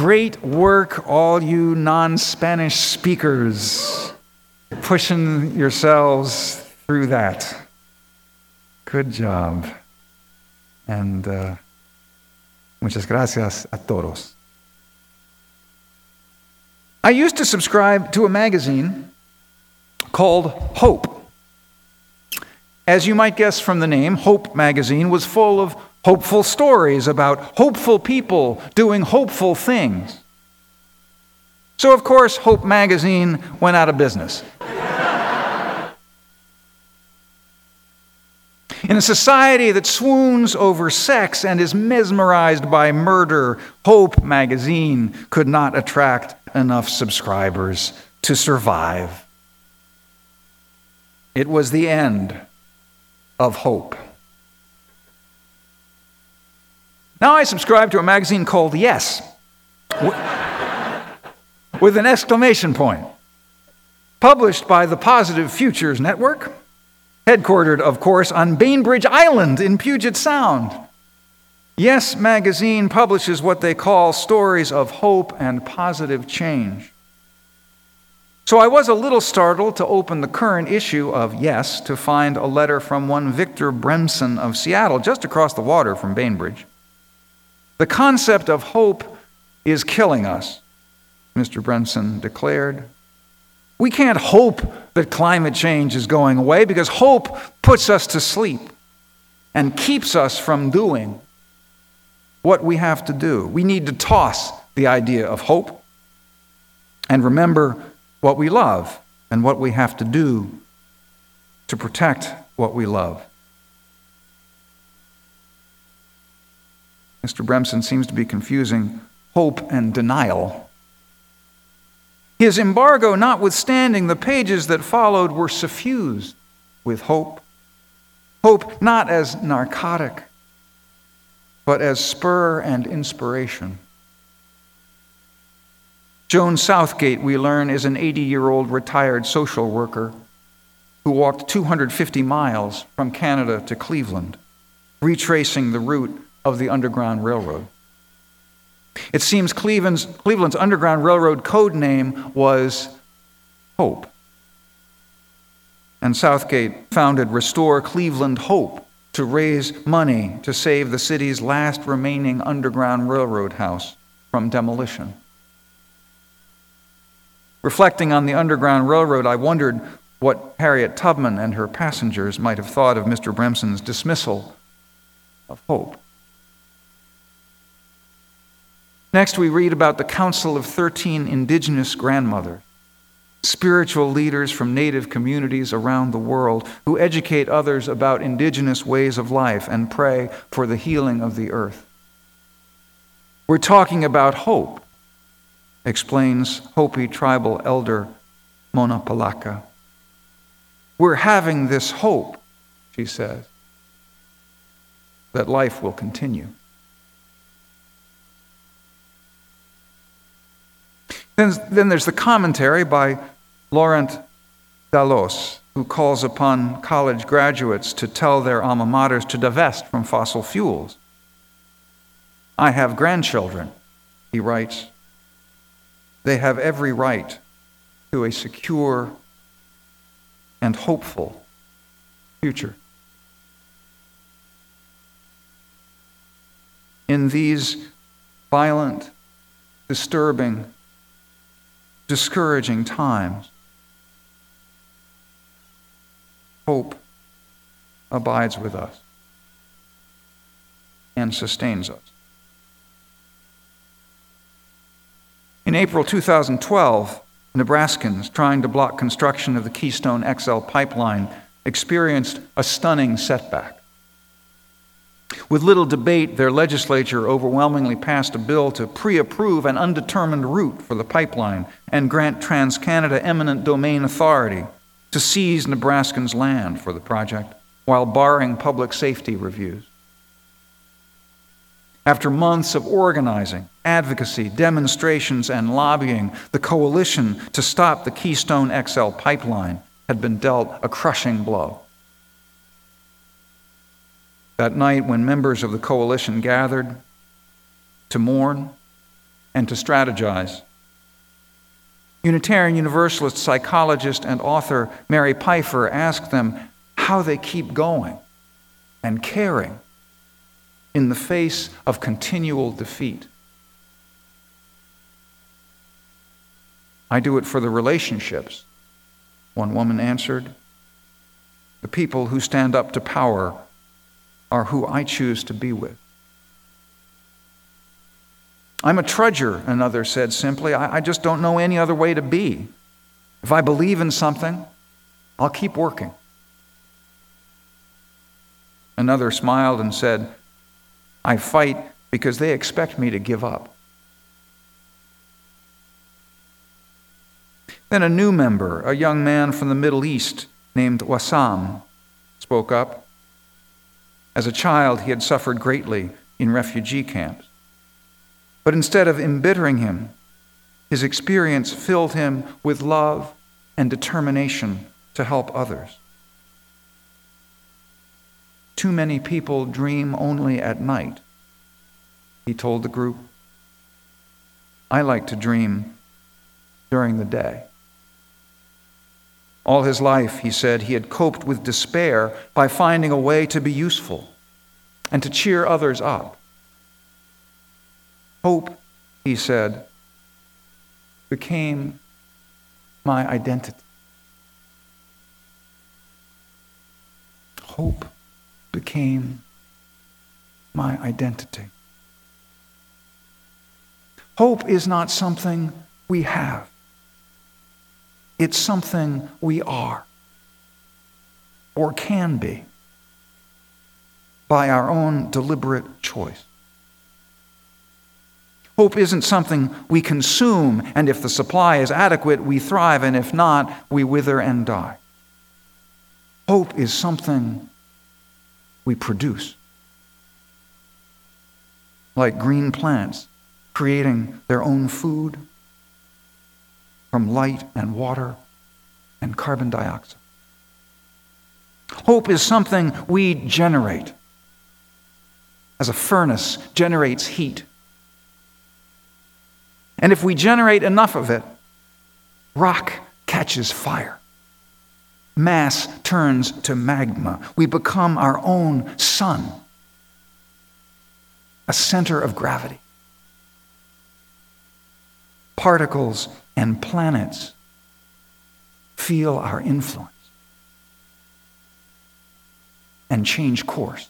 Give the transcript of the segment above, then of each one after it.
Great work, all you non Spanish speakers, pushing yourselves through that. Good job. And uh, muchas gracias a todos. I used to subscribe to a magazine called Hope. As you might guess from the name, Hope magazine was full of hopeful stories about hopeful people doing hopeful things. So, of course, Hope magazine went out of business. In a society that swoons over sex and is mesmerized by murder, Hope magazine could not attract enough subscribers to survive. It was the end of hope. Now I subscribe to a magazine called Yes, with an exclamation point, published by the Positive Futures Network, headquartered, of course, on Bainbridge Island in Puget Sound. Yes magazine publishes what they call stories of hope and positive change. So I was a little startled to open the current issue of Yes to find a letter from one Victor Bremson of Seattle, just across the water from Bainbridge. The concept of hope is killing us, Mr. Bremson declared. We can't hope that climate change is going away because hope puts us to sleep and keeps us from doing what we have to do. We need to toss the idea of hope and remember what we love and what we have to do to protect what we love. Mr. Bremson seems to be confusing hope and denial. His embargo notwithstanding, the pages that followed were suffused with hope. Hope not as narcotic, but as spur and inspiration. Joan Southgate, we learn, is an 80 year old retired social worker who walked 250 miles from Canada to Cleveland, retracing the route of the Underground Railroad. It seems Cleveland's, Cleveland's Underground Railroad code name was Hope. And Southgate founded Restore Cleveland Hope to raise money to save the city's last remaining Underground Railroad house from demolition. Reflecting on the Underground Railroad, I wondered what Harriet Tubman and her passengers might have thought of Mr. Bremson's dismissal of hope. Next, we read about the Council of 13 Indigenous Grandmothers, spiritual leaders from Native communities around the world who educate others about Indigenous ways of life and pray for the healing of the earth. We're talking about hope explains Hopi tribal elder Mona Polacca. We're having this hope, she says, that life will continue. Then, then there's the commentary by Laurent Dallos, who calls upon college graduates to tell their alma maters to divest from fossil fuels. I have grandchildren, he writes. They have every right to a secure and hopeful future. In these violent, disturbing, discouraging times, hope abides with us and sustains us. In April 2012, Nebraskans trying to block construction of the Keystone XL pipeline experienced a stunning setback. With little debate, their legislature overwhelmingly passed a bill to pre approve an undetermined route for the pipeline and grant TransCanada eminent domain authority to seize Nebraskans' land for the project while barring public safety reviews. After months of organizing, advocacy, demonstrations, and lobbying, the coalition to stop the Keystone XL pipeline had been dealt a crushing blow. That night, when members of the coalition gathered to mourn, and to strategize. Unitarian Universalist psychologist and author Mary Pipher asked them how they keep going and caring in the face of continual defeat. I do it for the relationships, one woman answered. The people who stand up to power are who I choose to be with. I'm a trudger, another said simply. I, I, just don't know any other way to be. If I believe in something, I'll keep working. Another smiled and said, I fight because they expect me to give up. Then a new member, a young man from the Middle East named Wassam, spoke up. As a child, he had suffered greatly in refugee camps. But instead of embittering him, his experience filled him with love and determination to help others. Too many people dream only at night, he told the group. I like to dream during the day. All his life, he said, he had coped with despair by finding a way to be useful and to cheer others up. Hope, he said, became my identity. Hope became my identity. Hope is not something we have, it's something we are or can be by our own deliberate choice. Hope isn't something we consume, and if the supply is adequate, we thrive, and if not, we wither and die. Hope is something we produce. Like green plants creating their own food from light and water and carbon dioxide. Hope is something we generate as a furnace generates heat and if we generate enough of it, rock catches fire. Mass turns to magma. We become our own sun, a center of gravity. Particles and planets feel our influence and change course.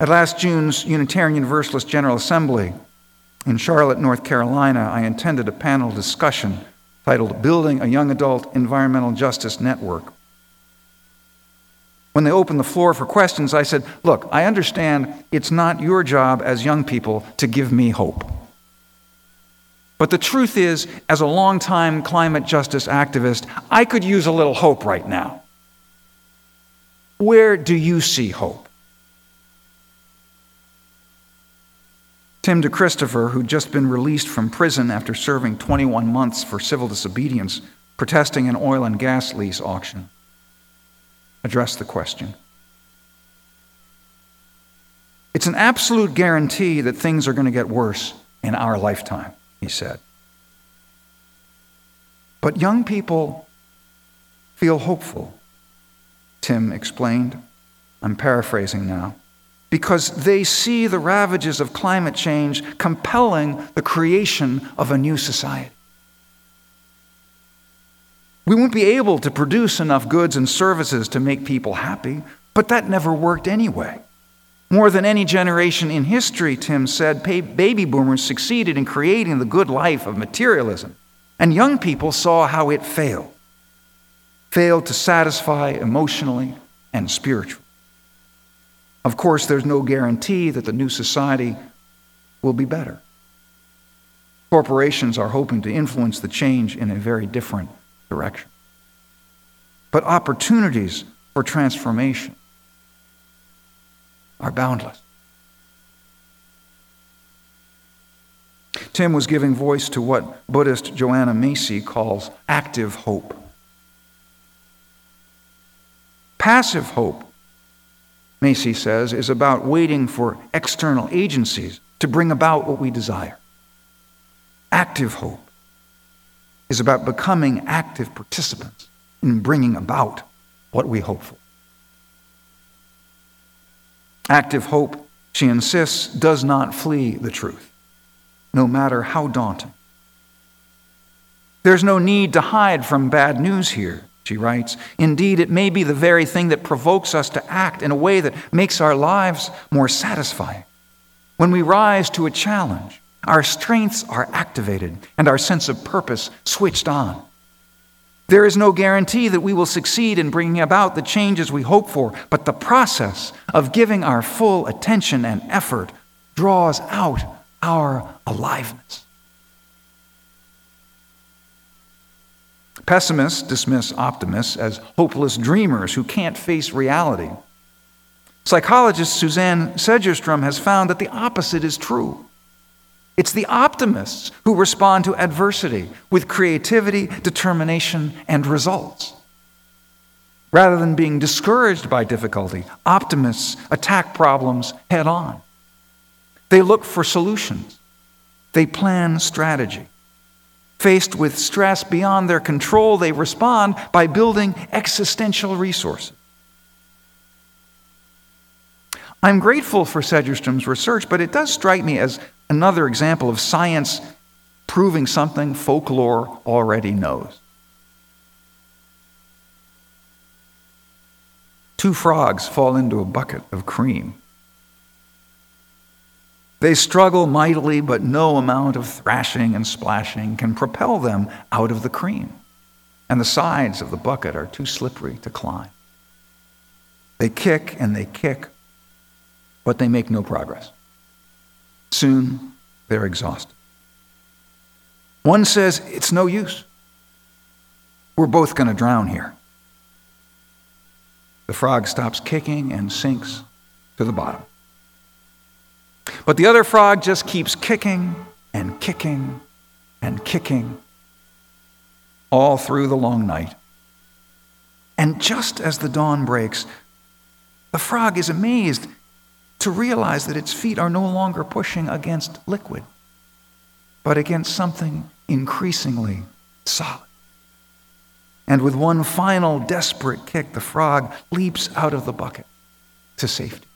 At last June's Unitarian Universalist General Assembly in Charlotte, North Carolina, I attended a panel discussion titled Building a Young Adult Environmental Justice Network. When they opened the floor for questions, I said, Look, I understand it's not your job as young people to give me hope. But the truth is, as a longtime climate justice activist, I could use a little hope right now. Where do you see hope? Tim DeChristopher, who'd just been released from prison after serving 21 months for civil disobedience, protesting an oil and gas lease auction, addressed the question. It's an absolute guarantee that things are going to get worse in our lifetime, he said. But young people feel hopeful, Tim explained. I'm paraphrasing now because they see the ravages of climate change compelling the creation of a new society. We won't be able to produce enough goods and services to make people happy, but that never worked anyway. More than any generation in history, Tim said, baby boomers succeeded in creating the good life of materialism, and young people saw how it failed. Failed to satisfy emotionally and spiritually. Of course, there's no guarantee that the new society will be better. Corporations are hoping to influence the change in a very different direction. But opportunities for transformation are boundless. Tim was giving voice to what Buddhist Joanna Macy calls active hope. Passive hope Macy says, is about waiting for external agencies to bring about what we desire. Active hope is about becoming active participants in bringing about what we hope for. Active hope, she insists, does not flee the truth, no matter how daunting. There's no need to hide from bad news here, she writes. Indeed, it may be the very thing that provokes us to act in a way that makes our lives more satisfying. When we rise to a challenge, our strengths are activated and our sense of purpose switched on. There is no guarantee that we will succeed in bringing about the changes we hope for, but the process of giving our full attention and effort draws out our aliveness. Pessimists dismiss optimists as hopeless dreamers who can't face reality. Psychologist Suzanne Segerstrom has found that the opposite is true. It's the optimists who respond to adversity with creativity, determination, and results. Rather than being discouraged by difficulty, optimists attack problems head on. They look for solutions, they plan strategy. Faced with stress beyond their control, they respond by building existential resources. I'm grateful for Segerstrom's research, but it does strike me as another example of science proving something folklore already knows. Two frogs fall into a bucket of cream. They struggle mightily, but no amount of thrashing and splashing can propel them out of the cream, and the sides of the bucket are too slippery to climb. They kick and they kick, but they make no progress. Soon they're exhausted. One says, It's no use. We're both going to drown here. The frog stops kicking and sinks to the bottom. But the other frog just keeps kicking and kicking and kicking all through the long night. And just as the dawn breaks, the frog is amazed to realize that its feet are no longer pushing against liquid, but against something increasingly solid. And with one final desperate kick, the frog leaps out of the bucket to safety.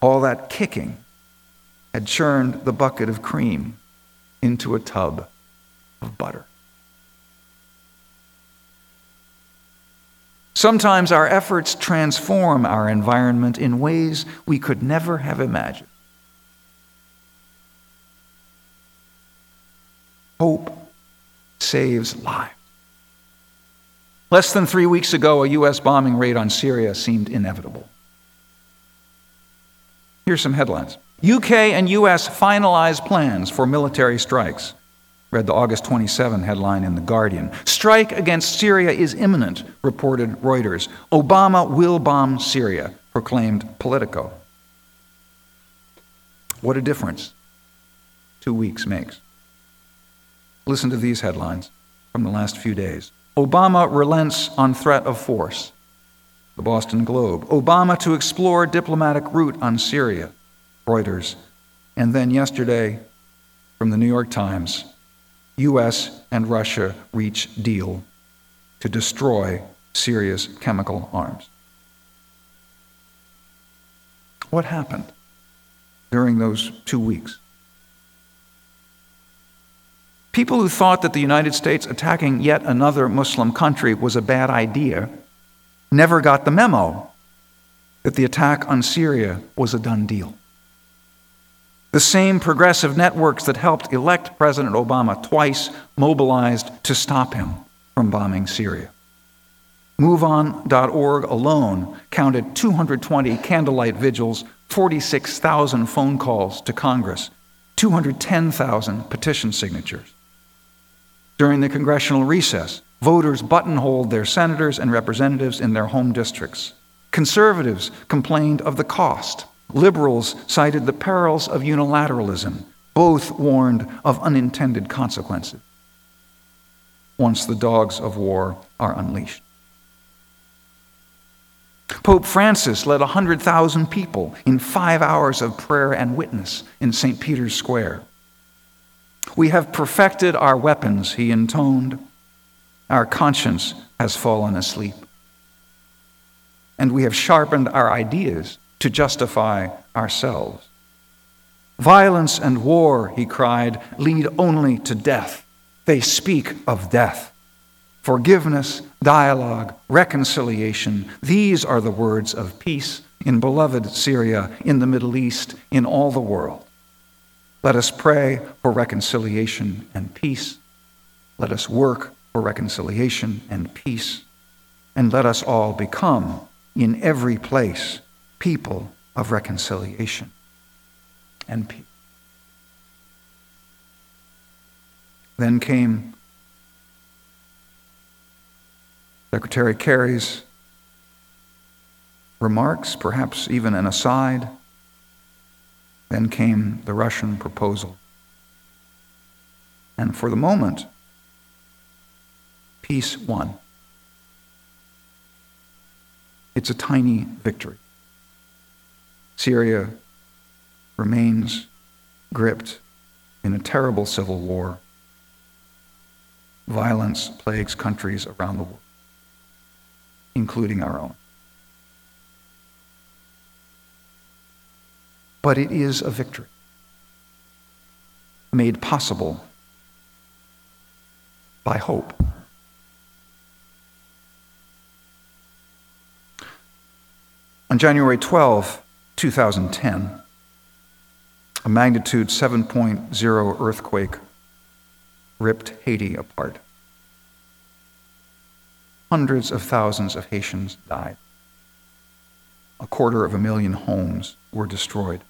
All that kicking had churned the bucket of cream into a tub of butter. Sometimes our efforts transform our environment in ways we could never have imagined. Hope saves lives. Less than three weeks ago, a U.S. bombing raid on Syria seemed inevitable. Here's some headlines UK and U.S. finalize plans for military strikes. Read the August 27 headline in The Guardian. Strike against Syria is imminent, reported Reuters. Obama will bomb Syria, proclaimed Politico. What a difference two weeks makes. Listen to these headlines from the last few days. Obama relents on threat of force. The Boston Globe. Obama to explore diplomatic route on Syria. Reuters. And then yesterday, from the New York Times, U.S. and Russia reach deal to destroy Syria's chemical arms. What happened during those two weeks? People who thought that the United States attacking yet another Muslim country was a bad idea never got the memo that the attack on Syria was a done deal. The same progressive networks that helped elect President Obama twice mobilized to stop him from bombing Syria. MoveOn.org alone counted 220 candlelight vigils, 46,000 phone calls to Congress, 210,000 petition signatures. During the congressional recess, voters buttonholed their senators and representatives in their home districts. Conservatives complained of the cost Liberals cited the perils of unilateralism. Both warned of unintended consequences once the dogs of war are unleashed. Pope Francis led 100,000 people in five hours of prayer and witness in St. Peter's Square. We have perfected our weapons, he intoned. Our conscience has fallen asleep. And we have sharpened our ideas to justify ourselves. Violence and war, he cried, lead only to death. They speak of death. Forgiveness, dialogue, reconciliation, these are the words of peace in beloved Syria, in the Middle East, in all the world. Let us pray for reconciliation and peace. Let us work for reconciliation and peace. And let us all become, in every place, people of reconciliation and peace. Then came Secretary Kerry's remarks, perhaps even an aside. Then came the Russian proposal. And for the moment, peace won. It's a tiny victory. Syria remains gripped in a terrible civil war. Violence plagues countries around the world, including our own. But it is a victory made possible by hope. On January 12, 2010, a magnitude 7.0 earthquake ripped Haiti apart. Hundreds of thousands of Haitians died. A quarter of a million homes were destroyed.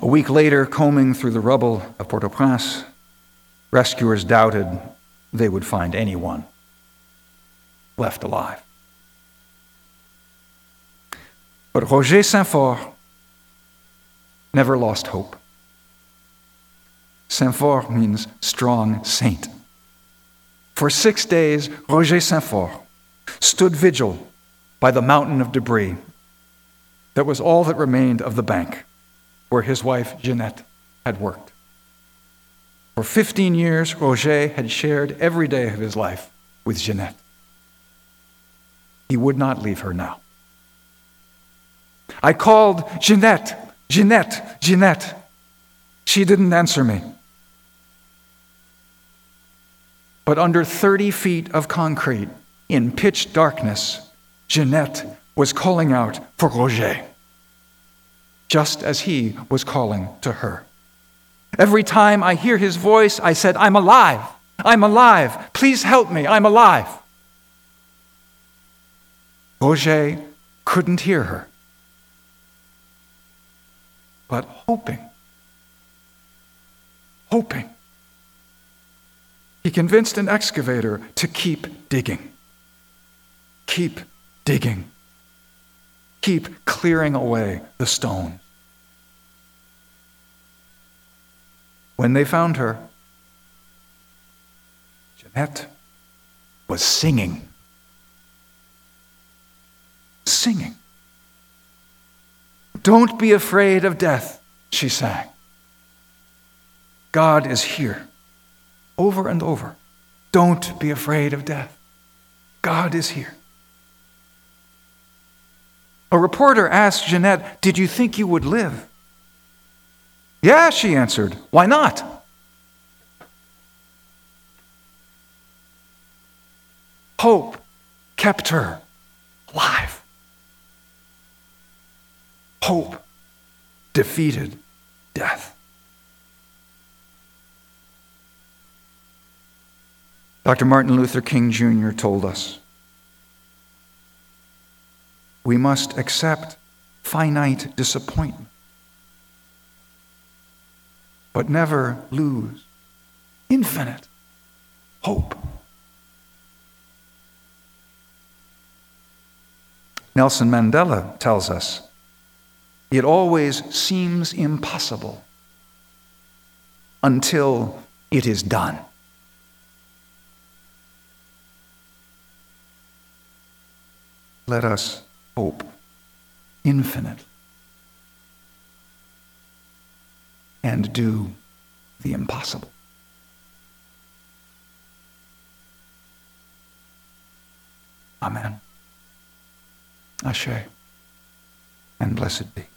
A week later, combing through the rubble of Port au Prince, rescuers doubted they would find anyone left alive. But Roger Saint-Fort never lost hope. Saint-Fort means strong saint. For six days, Roger Saint-Fort stood vigil by the mountain of debris that was all that remained of the bank where his wife Jeanette had worked. For 15 years, Roger had shared every day of his life with Jeanette. He would not leave her now. I called Jeanette, Jeanette, Jeanette. She didn't answer me. But under 30 feet of concrete, in pitch darkness, Jeanette was calling out for Roger, just as he was calling to her. Every time I hear his voice, I said, I'm alive. I'm alive. Please help me. I'm alive. Roger couldn't hear her but hoping. Hoping. He convinced an excavator to keep digging. Keep digging. Keep clearing away the stone. When they found her, Jeanette was singing. Singing. Don't be afraid of death, she sang. God is here. Over and over. Don't be afraid of death. God is here. A reporter asked Jeanette, Did you think you would live? Yeah, she answered. Why not? Hope kept her alive. Hope defeated death. Dr. Martin Luther King Jr. told us we must accept finite disappointment, but never lose infinite hope. Nelson Mandela tells us it always seems impossible until it is done. let us hope infinitely and do the impossible. Amen. Ashe. And blessed be.